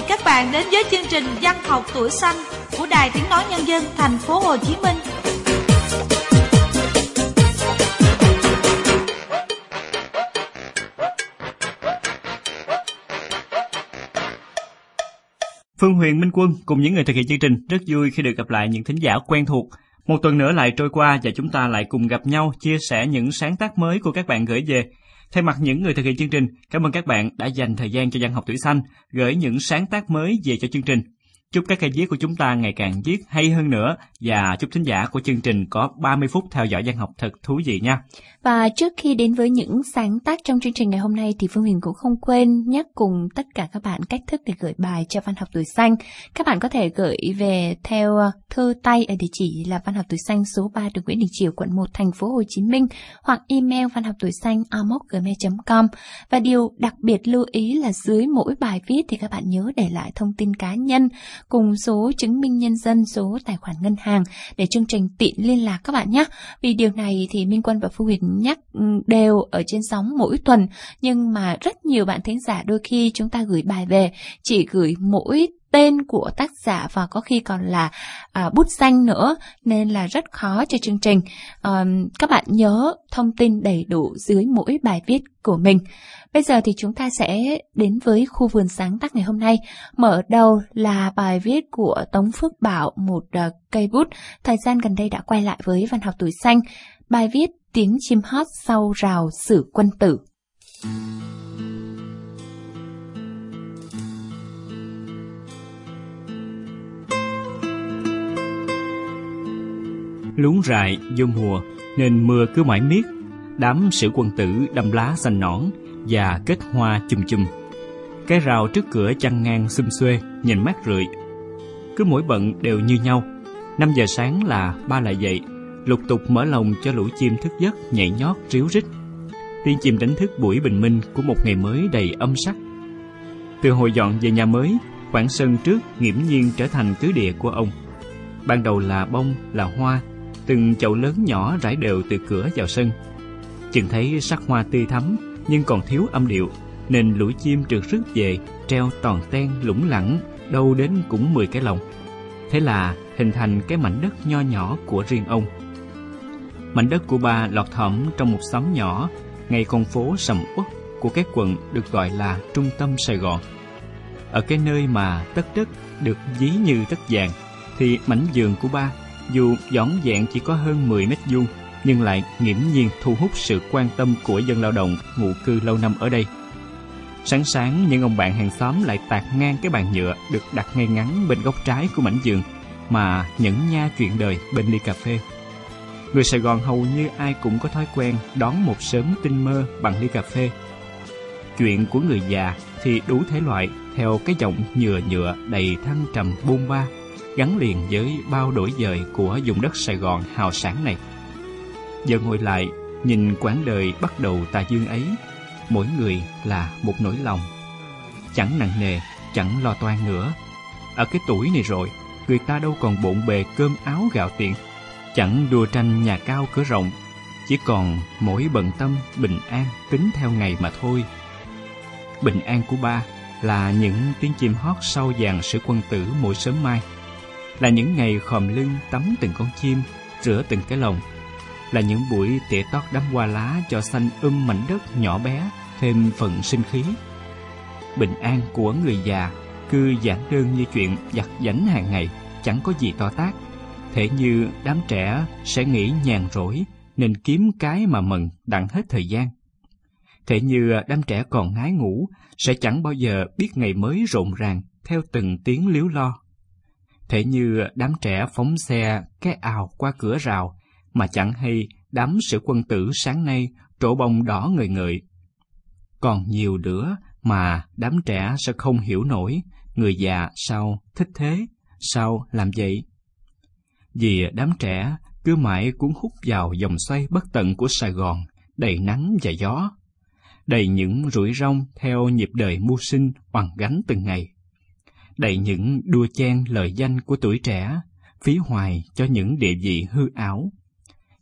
mời các bạn đến với chương trình Văn học tuổi xanh của Đài Tiếng nói Nhân dân thành phố Hồ Chí Minh. Phương Huyền, Minh Quân cùng những người thực hiện chương trình rất vui khi được gặp lại những thính giả quen thuộc. Một tuần nữa lại trôi qua và chúng ta lại cùng gặp nhau chia sẻ những sáng tác mới của các bạn gửi về. Thay mặt những người thực hiện chương trình, cảm ơn các bạn đã dành thời gian cho văn học tuổi xanh, gửi những sáng tác mới về cho chương trình. Chúc các cây viết của chúng ta ngày càng viết hay hơn nữa và chúc thính giả của chương trình có 30 phút theo dõi văn học thật thú vị nha. Và trước khi đến với những sáng tác trong chương trình ngày hôm nay thì Phương Huyền cũng không quên nhắc cùng tất cả các bạn cách thức để gửi bài cho Văn học tuổi xanh. Các bạn có thể gửi về theo ờ, thư tay ở địa chỉ là văn học tuổi xanh số 3 đường Nguyễn Đình Chiểu quận 1 thành phố Hồ Chí Minh hoặc email văn học tuổi xanh gmail.com và điều đặc biệt lưu ý là dưới mỗi bài viết thì các bạn nhớ để lại thông tin cá nhân cùng số chứng minh nhân dân, số tài khoản ngân hàng để chương trình tiện liên lạc các bạn nhé. Vì điều này thì Minh Quân và Phương Huyền nhắc ừ, đều ở trên sóng mỗi tuần nhưng mà rất nhiều bạn thính giả đôi khi chúng ta gửi bài về chỉ gửi mỗi tên của tác giả và có khi còn là à, bút danh nữa nên là rất khó cho chương trình. À, các bạn nhớ thông tin đầy đủ dưới mỗi bài viết của mình. Bây giờ thì chúng ta sẽ đến với khu vườn sáng tác ngày hôm nay. Mở đầu là bài viết của Tống Phước Bảo, một uh, cây bút, thời gian gần đây đã quay lại với văn học tuổi xanh. Bài viết Tiếng chim hót sau rào sử quân tử. Lún rại vô mùa nên mưa cứ mãi miết, đám sử quân tử đâm lá xanh nõn và kết hoa chùm chùm. Cái rào trước cửa chăn ngang xum xuê, nhìn mát rượi. Cứ mỗi bận đều như nhau. 5 giờ sáng là ba lại dậy, lục tục mở lòng cho lũ chim thức giấc nhảy nhót ríu rít. Tiếng chim đánh thức buổi bình minh của một ngày mới đầy âm sắc. Từ hồi dọn về nhà mới, khoảng sân trước nghiễm nhiên trở thành cứ địa của ông. Ban đầu là bông, là hoa, từng chậu lớn nhỏ rải đều từ cửa vào sân. Chừng thấy sắc hoa tươi thắm nhưng còn thiếu âm điệu, nên lũ chim trượt rước về, treo toàn ten lủng lẳng, đâu đến cũng 10 cái lồng. Thế là hình thành cái mảnh đất nho nhỏ của riêng ông. Mảnh đất của bà lọt thỏm trong một xóm nhỏ, ngay con phố sầm uất của cái quận được gọi là trung tâm Sài Gòn. Ở cái nơi mà tất đất được dí như tất vàng, thì mảnh giường của ba, dù dõng dẹn chỉ có hơn 10 mét vuông, nhưng lại nghiễm nhiên thu hút sự quan tâm của dân lao động ngụ cư lâu năm ở đây. Sáng sáng, những ông bạn hàng xóm lại tạt ngang cái bàn nhựa được đặt ngay ngắn bên góc trái của mảnh giường mà nhẫn nha chuyện đời bên ly cà phê. Người Sài Gòn hầu như ai cũng có thói quen đón một sớm tinh mơ bằng ly cà phê. Chuyện của người già thì đủ thể loại theo cái giọng nhựa nhựa đầy thăng trầm bôn ba gắn liền với bao đổi dời của vùng đất Sài Gòn hào sản này. Giờ ngồi lại, nhìn quãng đời bắt đầu tà dương ấy, mỗi người là một nỗi lòng. Chẳng nặng nề, chẳng lo toan nữa. Ở cái tuổi này rồi, người ta đâu còn bộn bề cơm áo gạo tiền, chẳng đua tranh nhà cao cửa rộng, chỉ còn mỗi bận tâm bình an tính theo ngày mà thôi. Bình an của ba là những tiếng chim hót sau dàn sử quân tử mỗi sớm mai, là những ngày khòm lưng tắm từng con chim, rửa từng cái lồng, là những buổi tỉa tót đám hoa lá cho xanh um mảnh đất nhỏ bé thêm phần sinh khí. Bình an của người già cứ giản đơn như chuyện giặt giảnh hàng ngày, chẳng có gì to tác. Thế như đám trẻ sẽ nghĩ nhàn rỗi nên kiếm cái mà mừng đặng hết thời gian. Thế như đám trẻ còn ngái ngủ sẽ chẳng bao giờ biết ngày mới rộn ràng theo từng tiếng liếu lo. Thế như đám trẻ phóng xe cái ào qua cửa rào mà chẳng hay đám sự quân tử sáng nay trổ bông đỏ người ngợi. Còn nhiều nữa mà đám trẻ sẽ không hiểu nổi, người già sao thích thế, sao làm vậy? Vì đám trẻ cứ mãi cuốn hút vào dòng xoay bất tận của Sài Gòn, đầy nắng và gió, đầy những rủi rong theo nhịp đời mưu sinh hoàn gánh từng ngày, đầy những đua chen lời danh của tuổi trẻ, phí hoài cho những địa vị hư ảo,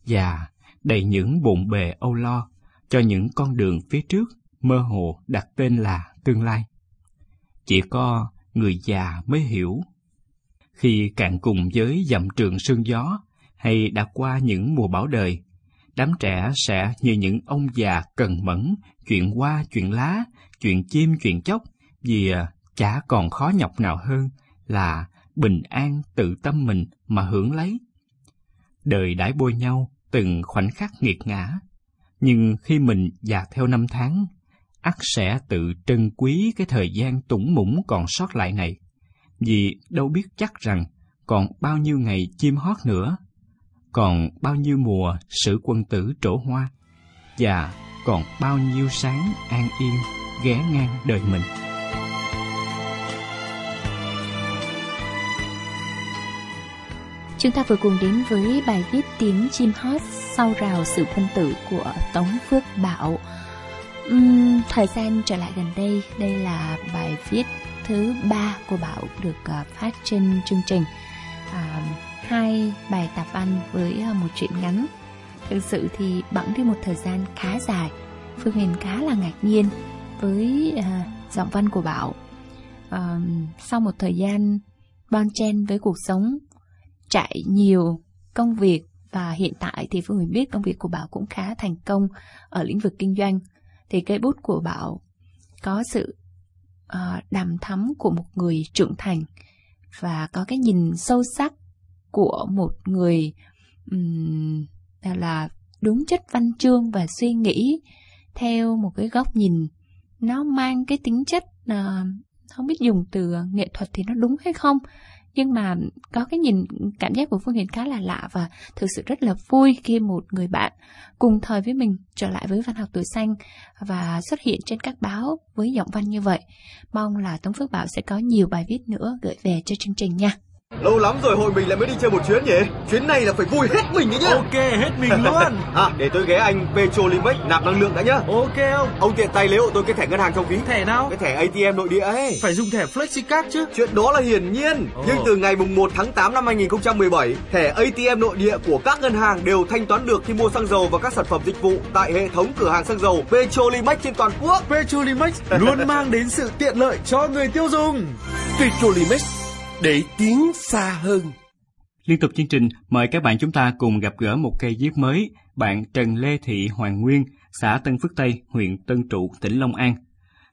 và đầy những bộn bề âu lo cho những con đường phía trước mơ hồ đặt tên là tương lai. Chỉ có người già mới hiểu. Khi cạn cùng với dặm trường sương gió, hay đã qua những mùa bão đời, đám trẻ sẽ như những ông già cần mẫn, chuyện qua chuyện lá, chuyện chim chuyện chóc, vì chả còn khó nhọc nào hơn là bình an tự tâm mình mà hưởng lấy. Đời đãi bôi nhau từng khoảnh khắc nghiệt ngã, nhưng khi mình già theo năm tháng, ắt sẽ tự trân quý cái thời gian tủng mũng còn sót lại này, vì đâu biết chắc rằng còn bao nhiêu ngày chim hót nữa, còn bao nhiêu mùa sử quân tử trổ hoa, và còn bao nhiêu sáng an yên ghé ngang đời mình. Chúng ta vừa cùng đến với bài viết tiếng chim hót sau rào sự quân tử của Tống Phước Bảo. Uhm, thời gian trở lại gần đây, đây là bài viết thứ ba của Bảo được ờ, phát trên chương trình. À, hai bài tạp văn với ờ, một truyện ngắn. Thực sự thì bẵng đi một thời gian khá dài. Phương Huyền khá là ngạc nhiên với à, giọng văn của Bảo. à, sau một thời gian bon chen với cuộc sống chạy nhiều công việc và hiện tại thì Phương Huyền biết công việc của Bảo cũng khá thành công ở lĩnh vực kinh doanh. Thì cây bút của Bảo có sự Ờ, đàm thắm của một người trưởng thành và có cái nhìn sâu sắc của một người um, là đúng chất văn chương và suy nghĩ theo một cái góc nhìn. Nó mang cái tính chất uh, không biết dùng từ nghệ thuật thì nó đúng hay không nhưng mà có cái nhìn, cảm giác của Phương Hiền khá là lạ và thực sự rất là vui khi một người bạn cùng thời với mình trở lại với văn học tuổi xanh và xuất hiện trên các báo với giọng văn như vậy. Mong là Tống Phước Bảo sẽ có nhiều bài viết nữa gửi về cho chương trình nha. Lâu lắm rồi hội mình lại mới đi chơi một chuyến nhỉ? Chuyến này là phải vui hết mình đấy nhá. Ok, hết mình luôn. à, để tôi ghé anh Petrolimex nạp năng lượng đã nhá. Ok không? Ông tiện tay lấy hộ tôi cái thẻ ngân hàng trong ví. Thẻ nào? Cái thẻ ATM nội địa ấy. Phải dùng thẻ FlexiCard chứ. Chuyện đó là hiển nhiên. Oh. Nhưng từ ngày mùng 1 tháng 8 năm 2017, thẻ ATM nội địa của các ngân hàng đều thanh toán được khi mua xăng dầu và các sản phẩm dịch vụ tại hệ thống cửa hàng xăng dầu Petrolimex trên toàn quốc. Petrolimex luôn mang đến sự tiện lợi cho người tiêu dùng. Petrolimex để tiến xa hơn. Liên tục chương trình, mời các bạn chúng ta cùng gặp gỡ một cây viết mới, bạn Trần Lê Thị Hoàng Nguyên, xã Tân Phước Tây, huyện Tân Trụ, tỉnh Long An.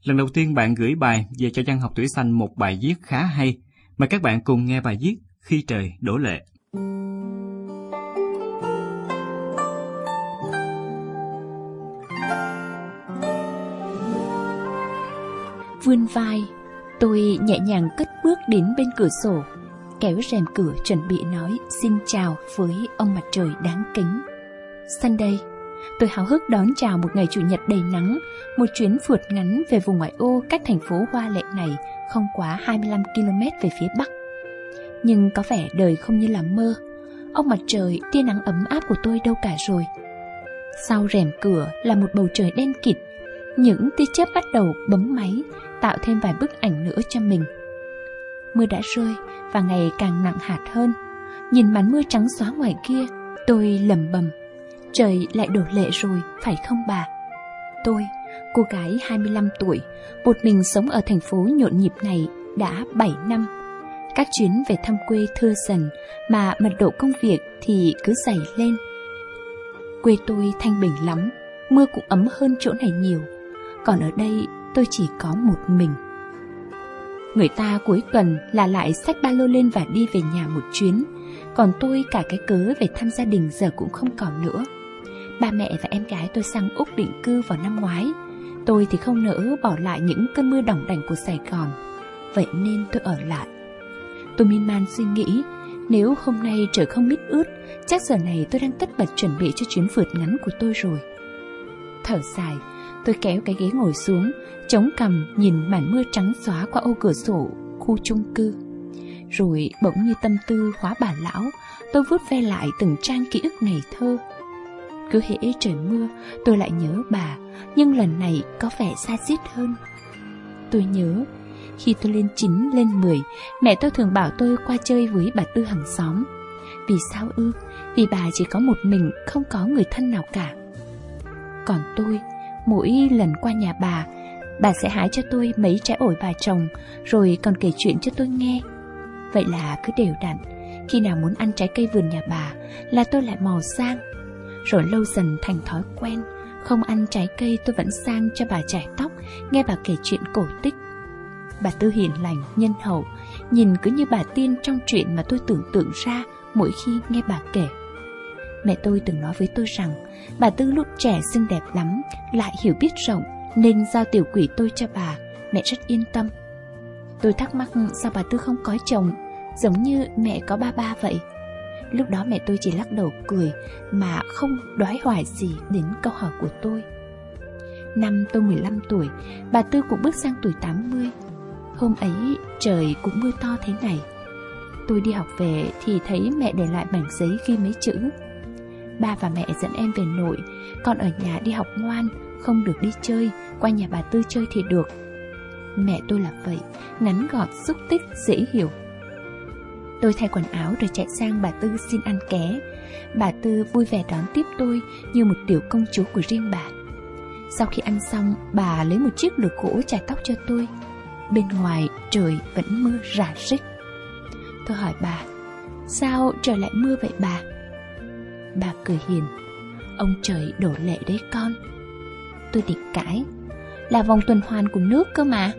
Lần đầu tiên bạn gửi bài về cho văn học tuổi xanh một bài viết khá hay. Mời các bạn cùng nghe bài viết Khi trời đổ lệ. Vươn vai, tôi nhẹ nhàng cất bước đến bên cửa sổ kéo rèm cửa chuẩn bị nói xin chào với ông mặt trời đáng kính. Sunday, tôi háo hức đón chào một ngày chủ nhật đầy nắng, một chuyến phượt ngắn về vùng ngoại ô cách thành phố hoa lệ này không quá 25 km về phía bắc. Nhưng có vẻ đời không như là mơ. Ông mặt trời, tia nắng ấm áp của tôi đâu cả rồi. Sau rèm cửa là một bầu trời đen kịt, những tia chớp bắt đầu bấm máy, tạo thêm vài bức ảnh nữa cho mình. Mưa đã rơi và ngày càng nặng hạt hơn. Nhìn màn mưa trắng xóa ngoài kia, tôi lẩm bẩm, trời lại đổ lệ rồi, phải không bà? Tôi, cô gái 25 tuổi, một mình sống ở thành phố nhộn nhịp này đã 7 năm. Các chuyến về thăm quê thưa dần mà mật độ công việc thì cứ dày lên. Quê tôi thanh bình lắm, mưa cũng ấm hơn chỗ này nhiều. Còn ở đây tôi chỉ có một mình. Người ta cuối tuần là lại xách ba lô lên và đi về nhà một chuyến. Còn tôi cả cái cớ về thăm gia đình giờ cũng không còn nữa. Ba mẹ và em gái tôi sang Úc định cư vào năm ngoái. Tôi thì không nỡ bỏ lại những cơn mưa đỏng đành của Sài Gòn. Vậy nên tôi ở lại. Tôi miên man suy nghĩ, Nếu hôm nay trời không mít ướt, Chắc giờ này tôi đang tất bật chuẩn bị cho chuyến vượt ngắn của tôi rồi. Thở dài Tôi kéo cái ghế ngồi xuống, chống cằm nhìn màn mưa trắng xóa qua ô cửa sổ khu chung cư. Rồi bỗng như tâm tư hóa bà lão, tôi vuốt ve lại từng trang ký ức ngày thơ. Cứ hễ trời mưa, tôi lại nhớ bà, nhưng lần này có vẻ xa xít hơn. Tôi nhớ, khi tôi lên 9, lên 10, mẹ tôi thường bảo tôi qua chơi với bà Tư hàng xóm. Vì sao ư? Vì bà chỉ có một mình, không có người thân nào cả. Còn tôi, Mỗi lần qua nhà bà, Bà sẽ hái cho tôi mấy trái ổi bà trồng, rồi còn kể chuyện cho tôi nghe. Vậy là cứ đều đặn, khi nào muốn ăn trái cây vườn nhà bà là tôi lại mò sang. Rồi lâu dần thành thói quen, không ăn trái cây tôi vẫn sang cho bà chải tóc, nghe bà kể chuyện cổ tích. Bà Tư hiền lành, nhân hậu, nhìn cứ như bà tiên trong chuyện mà tôi tưởng tượng ra mỗi khi nghe bà kể. Mẹ tôi từng nói với tôi rằng bà Tư lúc trẻ xinh đẹp lắm, lại hiểu biết rộng nên giao tiểu quỷ tôi cho bà, mẹ rất yên tâm. Tôi thắc mắc sao bà Tư không có chồng, giống như mẹ có ba ba vậy. Lúc đó mẹ tôi chỉ lắc đầu cười mà không đoái hoài gì đến câu hỏi của tôi. Năm tôi 15 tuổi, bà Tư cũng bước sang tuổi 80. Hôm ấy trời cũng mưa to thế này. Tôi đi học về thì thấy mẹ để lại mảnh giấy ghi mấy chữ. Ba và mẹ dẫn em về nội, con ở nhà đi học ngoan, không được đi chơi, qua nhà bà Tư chơi thì được. Mẹ tôi là vậy, ngắn gọn, xúc tích, dễ hiểu. Tôi thay quần áo rồi chạy sang bà Tư xin ăn ké. Bà Tư vui vẻ đón tiếp tôi như một tiểu công chúa của riêng bà. Sau khi ăn xong, bà lấy một chiếc lược gỗ chải tóc cho tôi. Bên ngoài trời vẫn mưa rả rích. Tôi hỏi bà, sao trời lại mưa vậy bà? Bà cười hiền, ông trời đổ lệ đấy con. Tôi định cãi, là vòng tuần hoàn của nước cơ mà.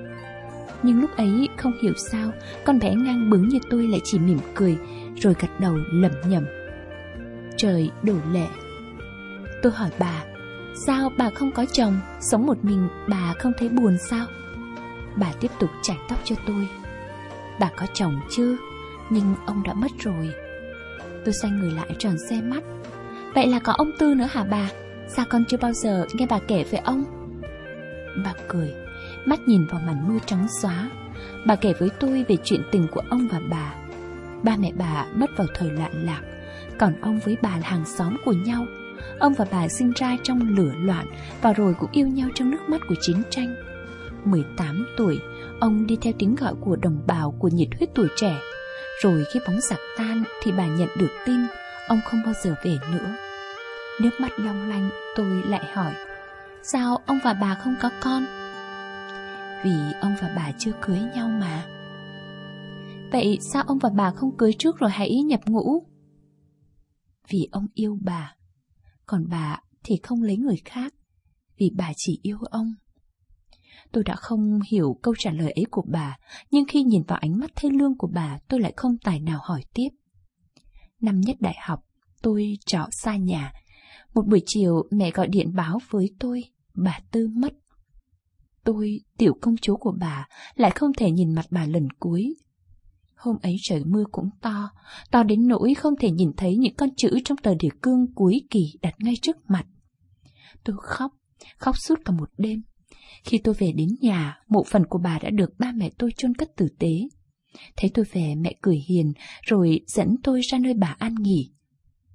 Nhưng lúc ấy không hiểu sao Con bé ngang bướng như tôi lại chỉ mỉm cười Rồi gật đầu lẩm nhẩm. Trời đổ lệ. Tôi hỏi bà Sao bà không có chồng? Sống một mình bà không thấy buồn sao? Bà tiếp tục chải tóc cho tôi. Bà có chồng chứ Nhưng ông đã mất rồi. Tôi xoay người lại tròn xe mắt Vậy là có ông Tư nữa hả bà Sao con chưa bao giờ nghe bà kể về ông Bà cười mắt nhìn vào màn mưa trắng xóa. Bà kể với tôi về chuyện tình của ông và bà. Ba mẹ bà mất vào thời loạn lạc, còn ông với bà là hàng xóm của nhau. Ông và bà sinh ra trong lửa loạn và rồi cũng yêu nhau trong nước mắt của chiến tranh. 18 tuổi, ông đi theo tiếng gọi của đồng bào của nhiệt huyết tuổi trẻ. Rồi khi bóng giặc tan thì bà nhận được tin, ông không bao giờ về nữa. Nước mắt long lanh, tôi lại hỏi, Sao ông và bà không có con? Vì ông và bà chưa cưới nhau mà Vậy sao ông và bà không cưới trước rồi hãy nhập ngũ? Vì ông yêu bà, Còn bà thì không lấy người khác, Vì bà chỉ yêu ông Tôi đã không hiểu câu trả lời ấy của bà Nhưng khi nhìn vào ánh mắt thê lương của bà Tôi lại không tài nào hỏi tiếp Năm nhất đại học Tôi trọ xa nhà Một buổi chiều mẹ gọi điện báo với tôi Bà Tư mất Tôi, tiểu công chúa của bà, lại không thể nhìn mặt bà lần cuối. Hôm ấy trời mưa cũng to, to đến nỗi không thể nhìn thấy những con chữ trong tờ địa cương cuối kỳ đặt ngay trước mặt. Tôi khóc, khóc suốt cả một đêm. Khi tôi về đến nhà, mộ phần của bà đã được ba mẹ tôi chôn cất tử tế. Thấy tôi về, mẹ cười hiền, rồi dẫn tôi ra nơi bà an nghỉ.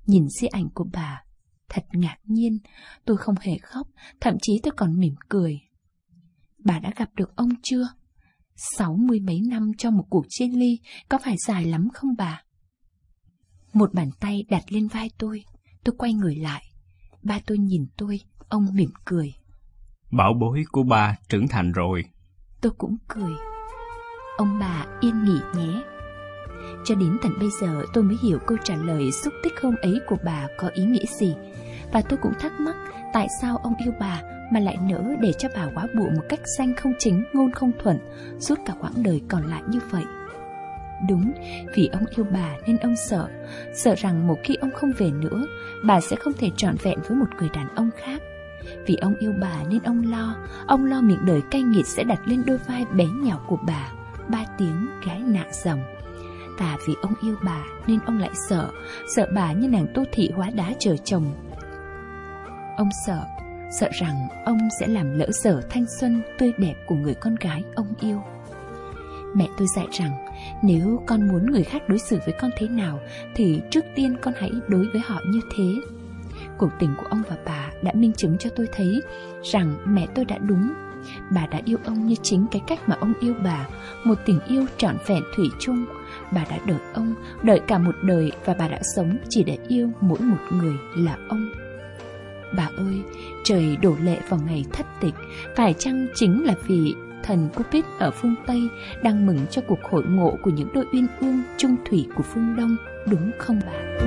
Nhìn di ảnh của bà, thật ngạc nhiên, tôi không hề khóc, thậm chí tôi còn mỉm cười bà đã gặp được ông chưa? Sáu mươi mấy năm cho một cuộc chia ly có phải dài lắm không bà? Một bàn tay đặt lên vai tôi, tôi quay người lại. Ba tôi nhìn tôi, ông mỉm cười. Bảo bối của bà trưởng thành rồi. Tôi cũng cười. Ông bà yên nghỉ nhé. Cho đến tận bây giờ tôi mới hiểu câu trả lời xúc tích hôm ấy của bà có ý nghĩa gì. Và tôi cũng thắc mắc tại sao ông yêu bà mà lại nỡ để cho bà quá bụ một cách xanh không chính, ngôn không thuận, suốt cả quãng đời còn lại như vậy. Đúng, vì ông yêu bà nên ông sợ, sợ rằng một khi ông không về nữa, bà sẽ không thể trọn vẹn với một người đàn ông khác. Vì ông yêu bà nên ông lo, ông lo miệng đời cay nghiệt sẽ đặt lên đôi vai bé nhỏ của bà, ba tiếng gái nạ dòng. Và vì ông yêu bà nên ông lại sợ, sợ bà như nàng tô thị hóa đá chờ chồng. Ông sợ sợ rằng ông sẽ làm lỡ dở thanh xuân tươi đẹp của người con gái ông yêu. Mẹ tôi dạy rằng nếu con muốn người khác đối xử với con thế nào thì trước tiên con hãy đối với họ như thế. Cuộc tình của ông và bà đã minh chứng cho tôi thấy rằng mẹ tôi đã đúng. Bà đã yêu ông như chính cái cách mà ông yêu bà, một tình yêu trọn vẹn thủy chung. Bà đã đợi ông, đợi cả một đời và bà đã sống chỉ để yêu mỗi một người là ông. Bà ơi, trời đổ lệ vào ngày thất tịch, phải chăng chính là vì thần Cupid ở phương Tây đang mừng cho cuộc hội ngộ của những đôi uyên ương trung thủy của phương Đông, đúng không bà?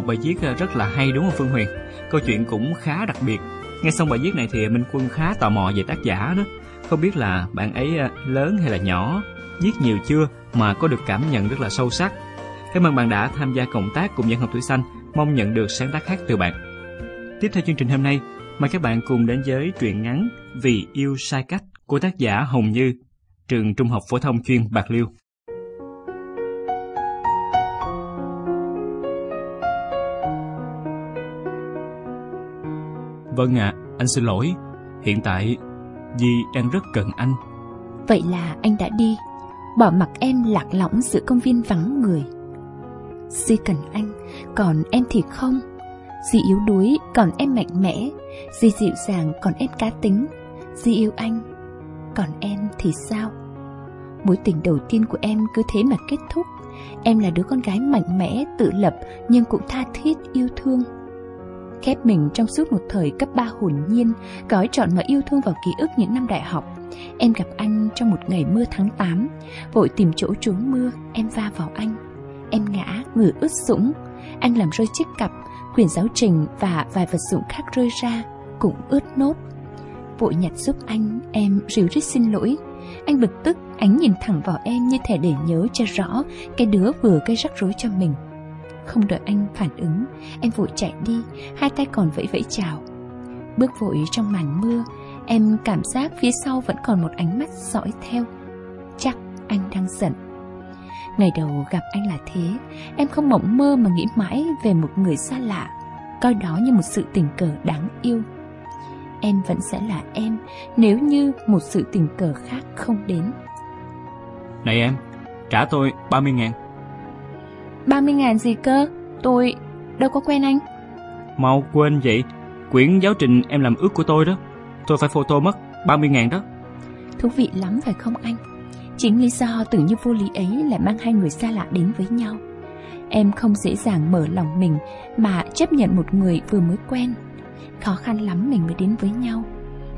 Một bài viết ờ, rất là hay đúng không Phương Huyền? Câu chuyện cũng khá đặc biệt. Nghe xong bài viết này thì Minh Quân khá tò mò về tác giả đó. Không biết là bạn ấy ờ, lớn hay là nhỏ, viết nhiều chưa mà có được cảm nhận rất là sâu sắc. Cảm ơn bạn đã tham gia cộng tác cùng dân học tuổi xanh. Mong nhận được sáng tác khác từ bạn. Tiếp theo chương trình hôm nay, mời các bạn cùng đến với truyện ngắn Vì yêu sai cách của tác giả Hồng Như, trường Trung học phổ thông chuyên Bạc Liêu. Vâng ạ, à, anh xin lỗi. Hiện tại, Di đang rất cần anh. Vậy là anh đã đi, bỏ mặc em lạc lõng giữa công viên vắng người. Di cần anh, còn em thì không. Di yếu đuối, còn em mạnh mẽ. Di dịu dàng, còn em cá tính. Di yêu anh, còn em thì sao? Mối tình đầu tiên của em cứ thế mà kết thúc. Em là đứa con gái mạnh mẽ, tự lập nhưng cũng tha thiết yêu thương khép mình trong suốt một thời cấp 3 hồn nhiên, gói trọn mọi yêu thương vào ký ức những năm đại học. Em gặp anh trong một ngày mưa tháng 8, vội tìm chỗ trốn mưa, em va vào anh. Em ngã, người ướt sũng, anh làm rơi chiếc cặp, quyển giáo trình và vài vật dụng khác rơi ra, cũng ướt nốt. Vội nhặt giúp anh, em ríu rít xin lỗi. Anh bực tức, ánh nhìn thẳng vào em như thể để nhớ cho rõ cái đứa vừa gây rắc rối cho mình. Không đợi anh phản ứng, Em vội chạy đi, Hai tay còn vẫy vẫy chào. Bước vội trong màn mưa, Em cảm giác phía sau vẫn còn một ánh mắt dõi theo. Chắc anh đang giận. Ngày đầu gặp anh là thế, Em không mộng mơ mà nghĩ mãi về một người xa lạ, Coi đó như một sự tình cờ đáng yêu. Em vẫn sẽ là em, Nếu như một sự tình cờ khác không đến. Này em, Trả tôi 30 ngàn. 30 ngàn gì cơ? Tôi đâu có quen anh. Mau quên vậy. Quyển giáo trình em làm ước của tôi đó. Tôi phải photo mất 30 ngàn đó. Thú vị lắm phải không anh? Chính lý do tưởng như vô lý ấy lại mang hai người xa lạ đến với nhau. Em không dễ dàng mở lòng mình mà chấp nhận một người vừa mới quen. Khó khăn lắm mình mới đến với nhau.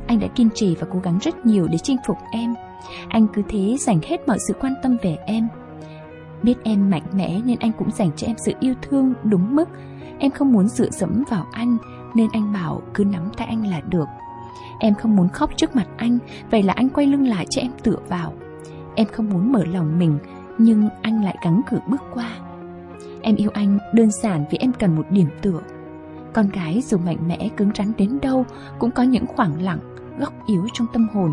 Anh đã kiên trì và cố gắng rất nhiều để chinh phục em. Anh cứ thế dành hết mọi sự quan tâm về em Biết em mạnh mẽ nên anh cũng dành cho em sự yêu thương đúng mức. Em không muốn dựa dẫm vào anh nên anh bảo cứ nắm tay anh là được. Em không muốn khóc trước mặt anh, vậy là anh quay lưng lại cho em tựa vào. Em không muốn mở lòng mình, nhưng anh lại gắng cử bước qua. Em yêu anh đơn giản vì em cần một điểm tựa. Con gái dù mạnh mẽ cứng rắn đến đâu cũng có những khoảng lặng, góc yếu trong tâm hồn.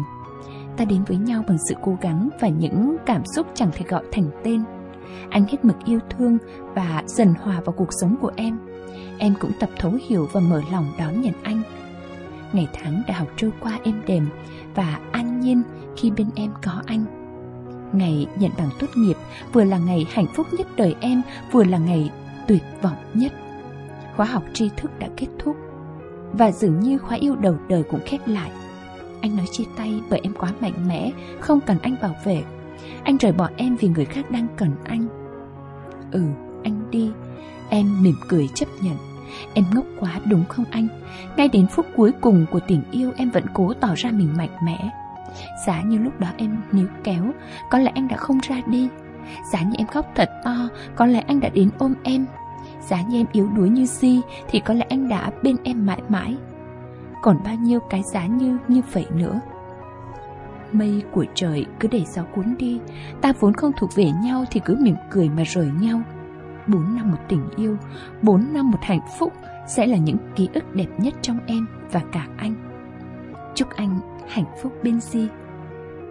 Ta đến với nhau bằng sự cố gắng và những cảm xúc chẳng thể gọi thành tên. Anh hết mực yêu thương và dần hòa vào cuộc sống của em. Em cũng tập thấu hiểu và mở lòng đón nhận anh. Ngày tháng đã học trôi qua êm đềm và an nhiên khi bên em có anh. Ngày nhận bằng tốt nghiệp vừa là ngày hạnh phúc nhất đời em, vừa là ngày tuyệt vọng nhất. Khóa học tri thức đã kết thúc và dường như khóa yêu đầu đời cũng khép lại. Anh nói chia tay bởi em quá mạnh mẽ, không cần anh bảo vệ anh rời bỏ em vì người khác đang cần anh. Ừ, anh đi. Em mỉm cười chấp nhận. Em ngốc quá đúng không anh? Ngay đến phút cuối cùng của tình yêu Em vẫn cố tỏ ra mình mạnh mẽ. Giá như lúc đó em níu kéo Có lẽ anh đã không ra đi. Giá như em khóc thật to Có lẽ anh đã đến ôm em. Giá như em yếu đuối như si, Thì có lẽ anh đã bên em mãi mãi. Còn bao nhiêu cái giá như như vậy nữa? Mây của trời cứ để gió cuốn đi. Ta vốn không thuộc về nhau thì cứ mỉm cười mà rời nhau. Bốn năm một tình yêu, Bốn năm một hạnh phúc Sẽ là những ký ức đẹp nhất trong em và cả anh. Chúc anh hạnh phúc bên Di.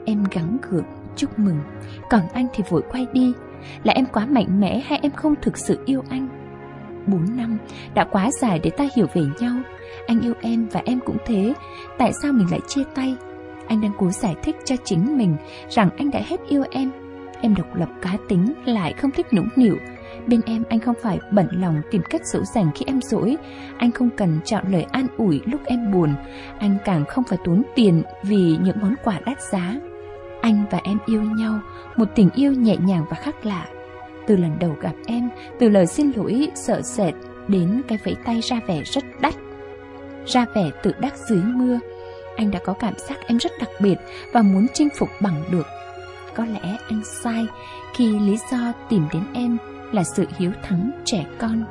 Em gắng gượng, chúc mừng. Còn anh thì vội quay đi. Là em quá mạnh mẽ hay em không thực sự yêu anh? Bốn năm đã quá dài để ta hiểu về nhau. Anh yêu em và em cũng thế. Tại sao mình lại chia tay? Anh đang cố giải thích cho chính mình rằng anh đã hết yêu em. Em độc lập cá tính lại không thích nũng nịu. Bên em anh không phải bận lòng tìm cách dỗ dành khi em dỗi. Anh không cần chọn lời an ủi lúc em buồn. Anh càng không phải tốn tiền vì những món quà đắt giá. Anh và em yêu nhau, một tình yêu nhẹ nhàng và khác lạ. Từ lần đầu gặp em, từ lời xin lỗi sợ sệt đến cái vẫy tay ra vẻ rất đắt. Ra vẻ tự đắc dưới mưa, anh đã có cảm giác em rất đặc biệt và muốn chinh phục bằng được. Có lẽ anh sai khi lý do tìm đến em là sự hiếu thắng trẻ con.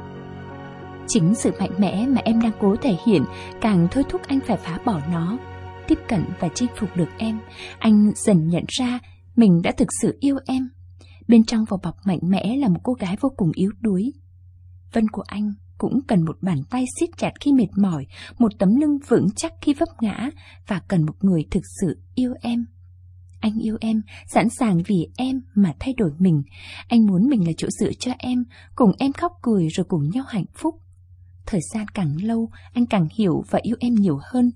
Chính sự mạnh mẽ mà em đang cố thể hiện càng thôi thúc anh phải phá bỏ nó. Tiếp cận và chinh phục được em, anh dần nhận ra mình đã thực sự yêu em. Bên trong vỏ bọc mạnh mẽ là một cô gái vô cùng yếu đuối. Vân của anh cũng cần một bàn tay siết chặt khi mệt mỏi, một tấm lưng vững chắc khi vấp ngã và cần một người thực sự yêu em. Anh yêu em, sẵn sàng vì em mà thay đổi mình. Anh muốn mình là chỗ dựa cho em, cùng em khóc cười rồi cùng nhau hạnh phúc. Thời gian càng lâu, anh càng hiểu và yêu em nhiều hơn.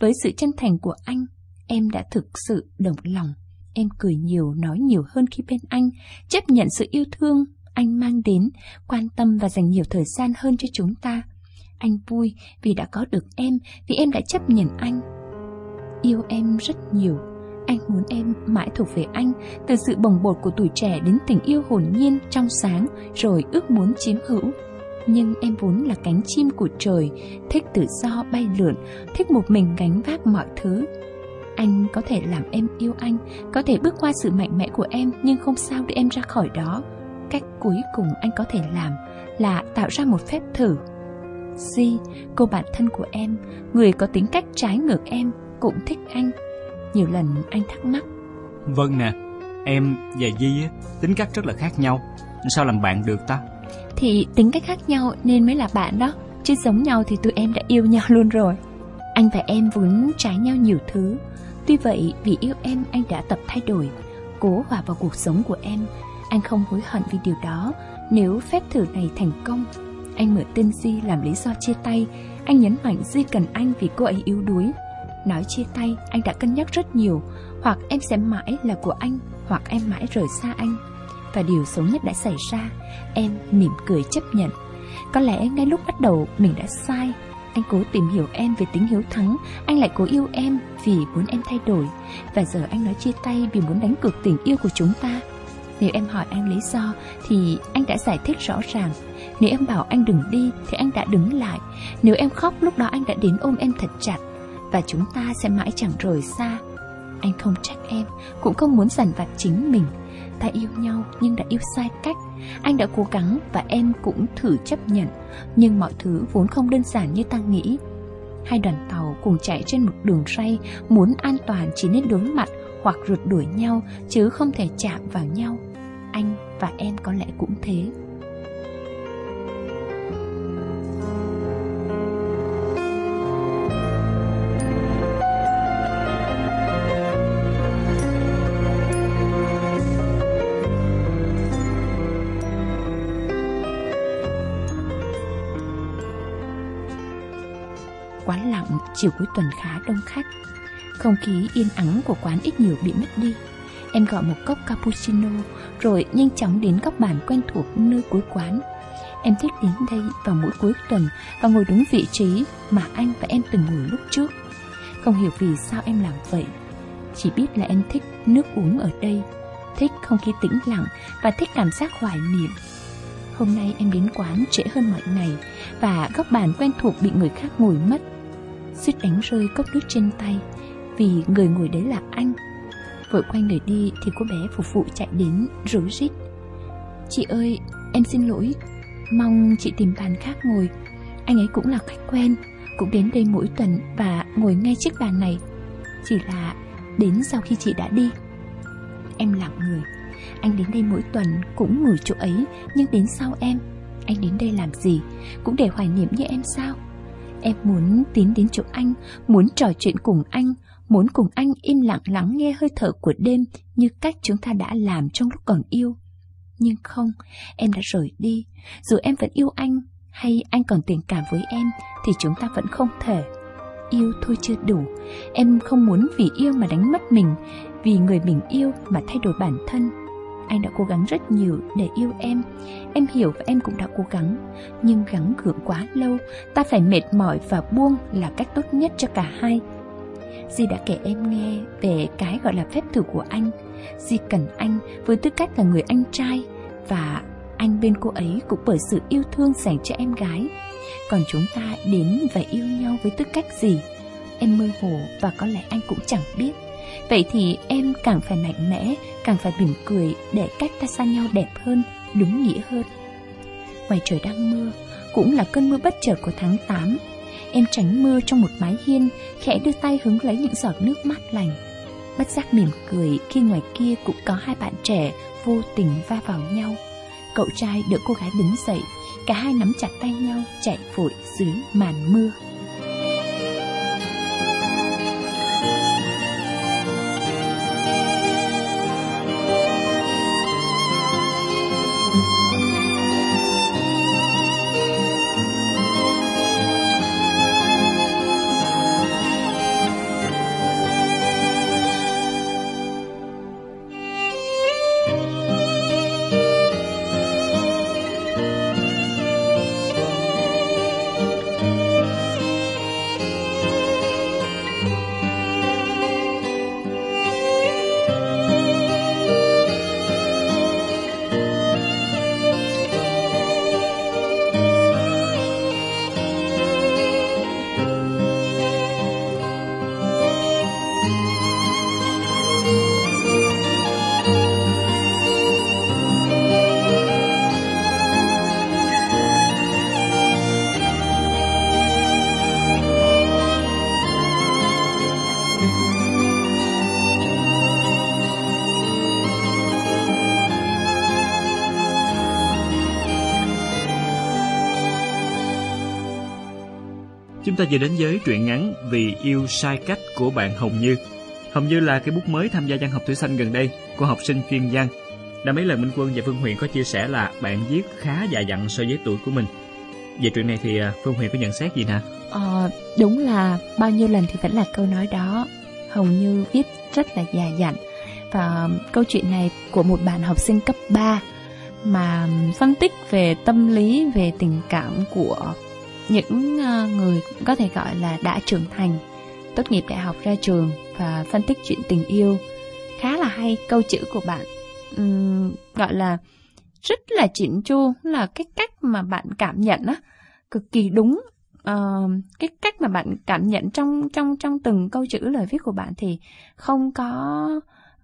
Với sự chân thành của anh, em đã thực sự đồng lòng. Em cười nhiều, nói nhiều hơn khi bên anh, chấp nhận sự yêu thương anh mang đến, quan tâm và dành nhiều thời gian hơn cho chúng ta. Anh vui vì đã có được em, vì em đã chấp nhận anh. Yêu em rất nhiều, anh muốn em mãi thuộc về anh, từ sự bồng bột của tuổi trẻ đến tình yêu hồn nhiên, trong sáng, rồi ước muốn chiếm hữu. Nhưng em vốn là cánh chim của trời, thích tự do bay lượn, thích một mình gánh vác mọi thứ. Anh có thể làm em yêu anh, có thể bước qua sự mạnh mẽ của em nhưng không sao để em ra khỏi đó. Cách cuối cùng anh có thể làm là tạo ra một phép thử. Di, cô bạn thân của em, người có tính cách trái ngược em, cũng thích anh. Nhiều lần anh thắc mắc. Vâng nè, em và Di tính cách rất là khác nhau. Sao làm bạn được ta? Thì tính cách khác nhau nên mới là bạn đó. Chứ giống nhau thì tụi em đã yêu nhau luôn rồi. Anh và em vốn trái nhau nhiều thứ. Tuy vậy vì yêu em anh đã tập thay đổi, cố hòa vào cuộc sống của em anh không hối hận vì điều đó. Nếu phép thử này thành công, Anh mở tên Di làm lý do chia tay. Anh nhấn mạnh Di cần anh vì cô ấy yếu đuối. Nói chia tay, anh đã cân nhắc rất nhiều. Hoặc em sẽ mãi là của anh, Hoặc em mãi rời xa anh. Và điều xấu nhất đã xảy ra, Em mỉm cười chấp nhận. Có lẽ ngay lúc bắt đầu mình đã sai. Anh cố tìm hiểu em về tính hiếu thắng. Anh lại cố yêu em vì muốn em thay đổi. Và giờ anh nói chia tay vì muốn đánh cược tình yêu của chúng ta nếu em hỏi anh lý do thì anh đã giải thích rõ ràng. Nếu em bảo anh đừng đi thì anh đã đứng lại. Nếu em khóc lúc đó anh đã đến ôm em thật chặt. Và chúng ta sẽ mãi chẳng rời xa. Anh không trách em, cũng không muốn dằn vặt chính mình. Ta yêu nhau nhưng đã yêu sai cách. Anh đã cố gắng và em cũng thử chấp nhận. Nhưng mọi thứ vốn không đơn giản như ta nghĩ. Hai đoàn tàu cùng chạy trên một đường ray, muốn an toàn chỉ nên đối mặt hoặc rượt đuổi nhau, chứ không thể chạm vào nhau. Anh và em có lẽ cũng thế. quán lặng chiều cuối tuần khá đông khách không khí yên ắng của quán ít nhiều bị mất đi. Em gọi một cốc cappuccino, Rồi nhanh chóng đến góc bàn quen thuộc nơi cuối quán. Em thích đến đây vào mỗi cuối tuần Và ngồi đúng vị trí mà anh và em từng ngồi lúc trước. Không hiểu vì sao em làm vậy. Chỉ biết là em thích nước uống ở đây, Thích không khí tĩnh lặng Và thích cảm giác hoài niệm. Hôm nay em đến quán trễ hơn mọi ngày Và góc bàn quen thuộc bị người khác ngồi mất. Suýt đánh rơi cốc nước trên tay vì người ngồi đấy là anh. Vội quay người đi thì cô bé phục vụ chạy đến rối rít. Chị ơi, em xin lỗi, mong chị tìm bàn khác ngồi. Anh ấy cũng là khách quen, cũng đến đây mỗi tuần và ngồi ngay chiếc bàn này. Chỉ là đến sau khi chị đã đi. Em lặng người. Anh đến đây mỗi tuần cũng ngồi chỗ ấy, nhưng đến sau em, anh đến đây làm gì? Cũng để hoài niệm như em sao? Em muốn tiến đến chỗ anh, muốn trò chuyện cùng anh, muốn cùng anh im lặng lắng nghe hơi thở của đêm như cách chúng ta đã làm trong lúc còn yêu. Nhưng không, em đã rời đi. Dù em vẫn yêu anh hay anh còn tình cảm với em thì chúng ta vẫn không thể. yêu thôi chưa đủ. Em không muốn vì yêu mà đánh mất mình, vì người mình yêu mà thay đổi bản thân. Anh đã cố gắng rất nhiều để yêu em. Em hiểu và em cũng đã cố gắng. Nhưng gắng gượng quá lâu, ta phải mệt mỏi và buông là cách tốt nhất cho cả hai. Di đã kể em nghe về cái gọi là phép thử của anh. Di cần anh với tư cách là người anh trai và anh bên cô ấy cũng bởi sự yêu thương dành cho em gái. Còn chúng ta đến và yêu nhau với tư cách gì? Em mơ hồ và có lẽ anh cũng chẳng biết. Vậy thì em càng phải mạnh mẽ, càng phải mỉm cười để cách ta xa nhau đẹp hơn, đúng nghĩa hơn. Ngoài trời đang mưa, cũng là cơn mưa bất chợt của tháng 8. Em tránh mưa trong một mái hiên, khẽ đưa tay hứng lấy những giọt nước mát lành. Bất giác mỉm cười khi ngoài kia cũng có hai bạn trẻ vô tình va vào nhau. Cậu trai đỡ cô gái đứng dậy, cả hai nắm chặt tay nhau chạy vội dưới màn mưa. Chúng ta vừa đến với truyện ngắn Vì yêu sai cách của bạn Hồng Như. Hồng Như là cái bút mới tham gia văn học thủy xanh gần đây của học sinh chuyên văn. Đã mấy lần Minh Quân và Phương Huyền có chia sẻ là bạn viết khá già dặn so với tuổi của mình. Về chuyện này thì à, Phương Huyền có nhận xét gì nè? Ờ, đúng là bao nhiêu lần thì vẫn là câu nói đó. Hồng Như viết rất là già dặn. Và câu chuyện này của một bạn học sinh cấp 3 mà phân tích về tâm lý, về tình cảm của những ờ, người có thể gọi là đã trưởng thành tốt nghiệp đại học ra trường và phân tích chuyện tình yêu. Khá là hay câu chữ của bạn. Uhm, gọi là rất là chỉnh chu là cái cách mà bạn cảm nhận á cực kỳ đúng. Uh, cái cách mà bạn cảm nhận trong trong trong từng câu chữ lời viết của bạn thì không có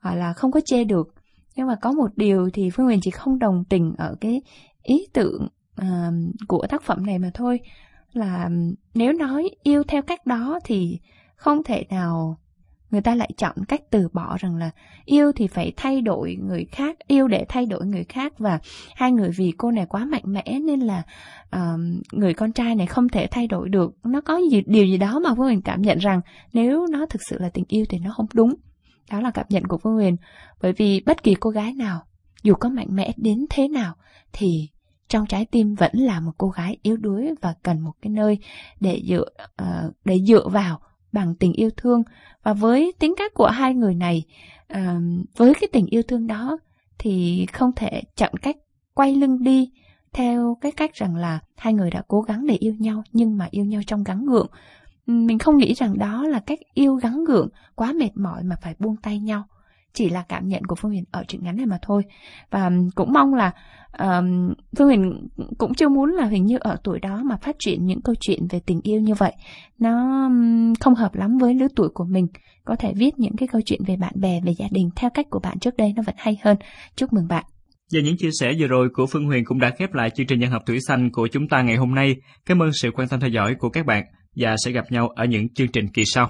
gọi là không có chê được. Nhưng mà có một điều thì phương huyền chỉ không đồng tình ở cái ý tưởng uh, của tác phẩm này mà thôi là nếu nói yêu theo cách đó thì không thể nào người ta lại chọn cách từ bỏ rằng là yêu thì phải thay đổi người khác yêu để thay đổi người khác và hai người vì cô này quá mạnh mẽ nên là uh, người con trai này không thể thay đổi được. Nó có gì điều gì đó mà phương huyền cảm nhận rằng nếu nó thực sự là tình yêu thì nó không đúng. Đó là cảm nhận của phương huyền. Bởi vì bất kỳ cô gái nào dù có mạnh mẽ đến thế nào thì trong trái tim vẫn là một cô gái yếu đuối và cần một cái nơi để dựa uh, để dựa vào bằng tình yêu thương. Và với tính cách của hai người này uh, với cái tình yêu thương đó thì không thể chọn cách quay lưng đi theo cái cách rằng là hai người đã cố gắng để yêu nhau nhưng mà yêu nhau trong gắng gượng. Mình không nghĩ rằng đó là cách yêu gắng gượng quá mệt mỏi mà phải buông tay nhau chỉ là cảm nhận của phương huyền ở truyện ngắn này mà thôi. Và cũng mong là um, phương huyền cũng chưa muốn là hình như ở tuổi đó mà phát triển những câu chuyện về tình yêu như vậy. Nó không hợp lắm với lứa tuổi của mình. Có thể viết những cái câu chuyện về bạn bè về gia đình theo cách của bạn trước đây nó vẫn hay hơn. Chúc mừng bạn. Và những chia sẻ vừa rồi của Phương Huyền cũng đã khép lại chương trình nhân học thủy xanh của chúng ta ngày hôm nay. Cảm ơn sự quan tâm theo dõi của các bạn và sẽ gặp nhau ở những chương trình kỳ sau.